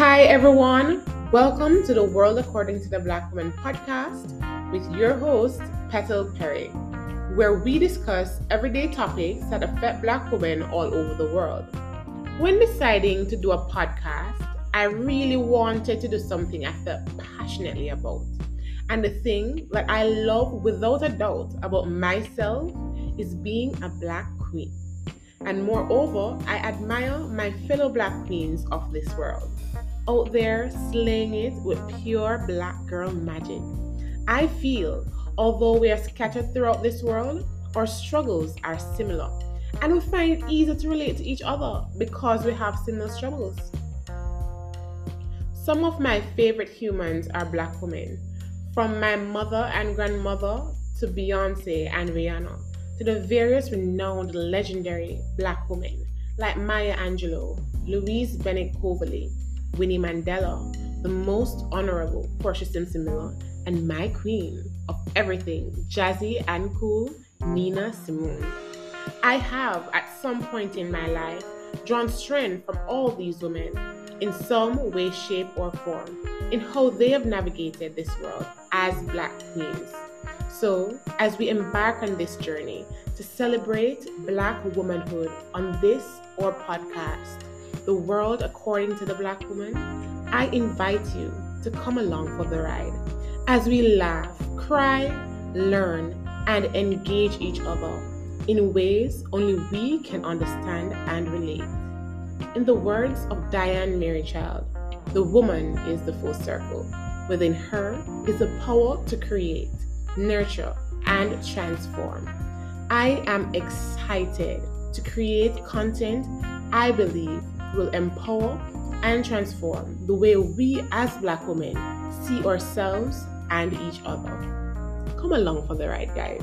Hi, everyone. Welcome to the World According to the Black Woman podcast with your host, Petal Perry, where we discuss everyday topics that affect Black women all over the world. When deciding to do a podcast, I really wanted to do something I felt passionately about. And the thing that I love without a doubt about myself is being a Black queen. And moreover, I admire my fellow Black queens of this world out there slaying it with pure Black girl magic. I feel, although we are scattered throughout this world, our struggles are similar. And we find it easier to relate to each other because we have similar struggles. Some of my favorite humans are black women, from my mother and grandmother to Beyonce and Rihanna, to the various renowned legendary black women like Maya Angelou, Louise Bennett Coverley, Winnie Mandela, the most honorable Portia Simpson Miller, and my queen of everything, jazzy and cool, Nina Simone. I have, at some point in my life, drawn strength from all these women in some way, shape, or form in how they have navigated this world as Black queens. So, as we embark on this journey to celebrate Black womanhood on this or podcast, The World According to the Black Woman, I invite you to come along for the ride as we laugh, cry, learn, and engage each other in ways only we can understand and relate. In the words of Diane Mariechild, the woman is the full circle. Within her is the power to create, nurture, and transform. I am excited to create content I believe will empower and transform the way we as Black women see ourselves and each other. Come along for the ride, guys.